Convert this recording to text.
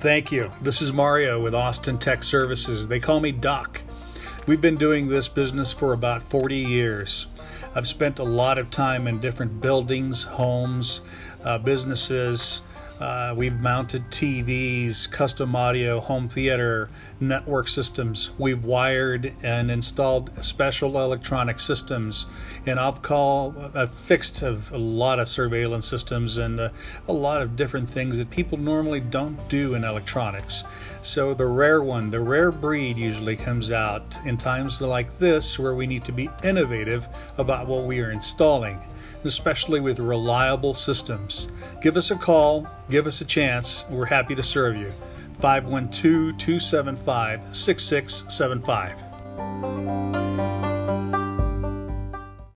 Thank you. This is Mario with Austin Tech Services. They call me Doc. We've been doing this business for about 40 years. I've spent a lot of time in different buildings, homes, uh, businesses, uh, we've mounted TVs, custom audio, home theater, network systems. We've wired and installed special electronic systems. And I've called, I've fixed a, a lot of surveillance systems and a, a lot of different things that people normally don't do in electronics. So the rare one, the rare breed usually comes out in times like this where we need to be innovative about what we are installing especially with reliable systems. Give us a call, give us a chance. We're happy to serve you. 512 275 6675.